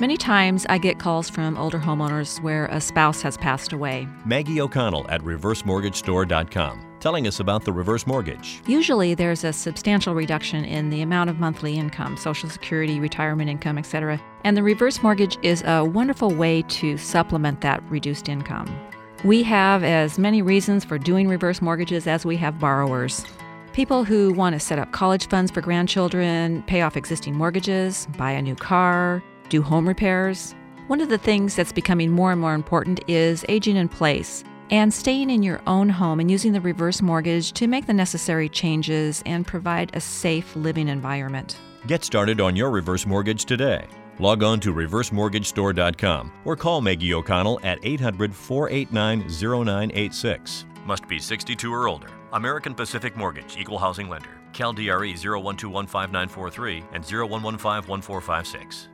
Many times I get calls from older homeowners where a spouse has passed away. Maggie O'Connell at reversemortgagestore.com telling us about the reverse mortgage. Usually there's a substantial reduction in the amount of monthly income, social security, retirement income, etc. And the reverse mortgage is a wonderful way to supplement that reduced income. We have as many reasons for doing reverse mortgages as we have borrowers. People who want to set up college funds for grandchildren, pay off existing mortgages, buy a new car, do home repairs. One of the things that's becoming more and more important is aging in place and staying in your own home and using the reverse mortgage to make the necessary changes and provide a safe living environment. Get started on your reverse mortgage today. Log on to reversemortgagestore.com or call Maggie O'Connell at 800 489 0986. Must be 62 or older. American Pacific Mortgage, Equal Housing Lender. Cal DRE 01215943 and 01151456.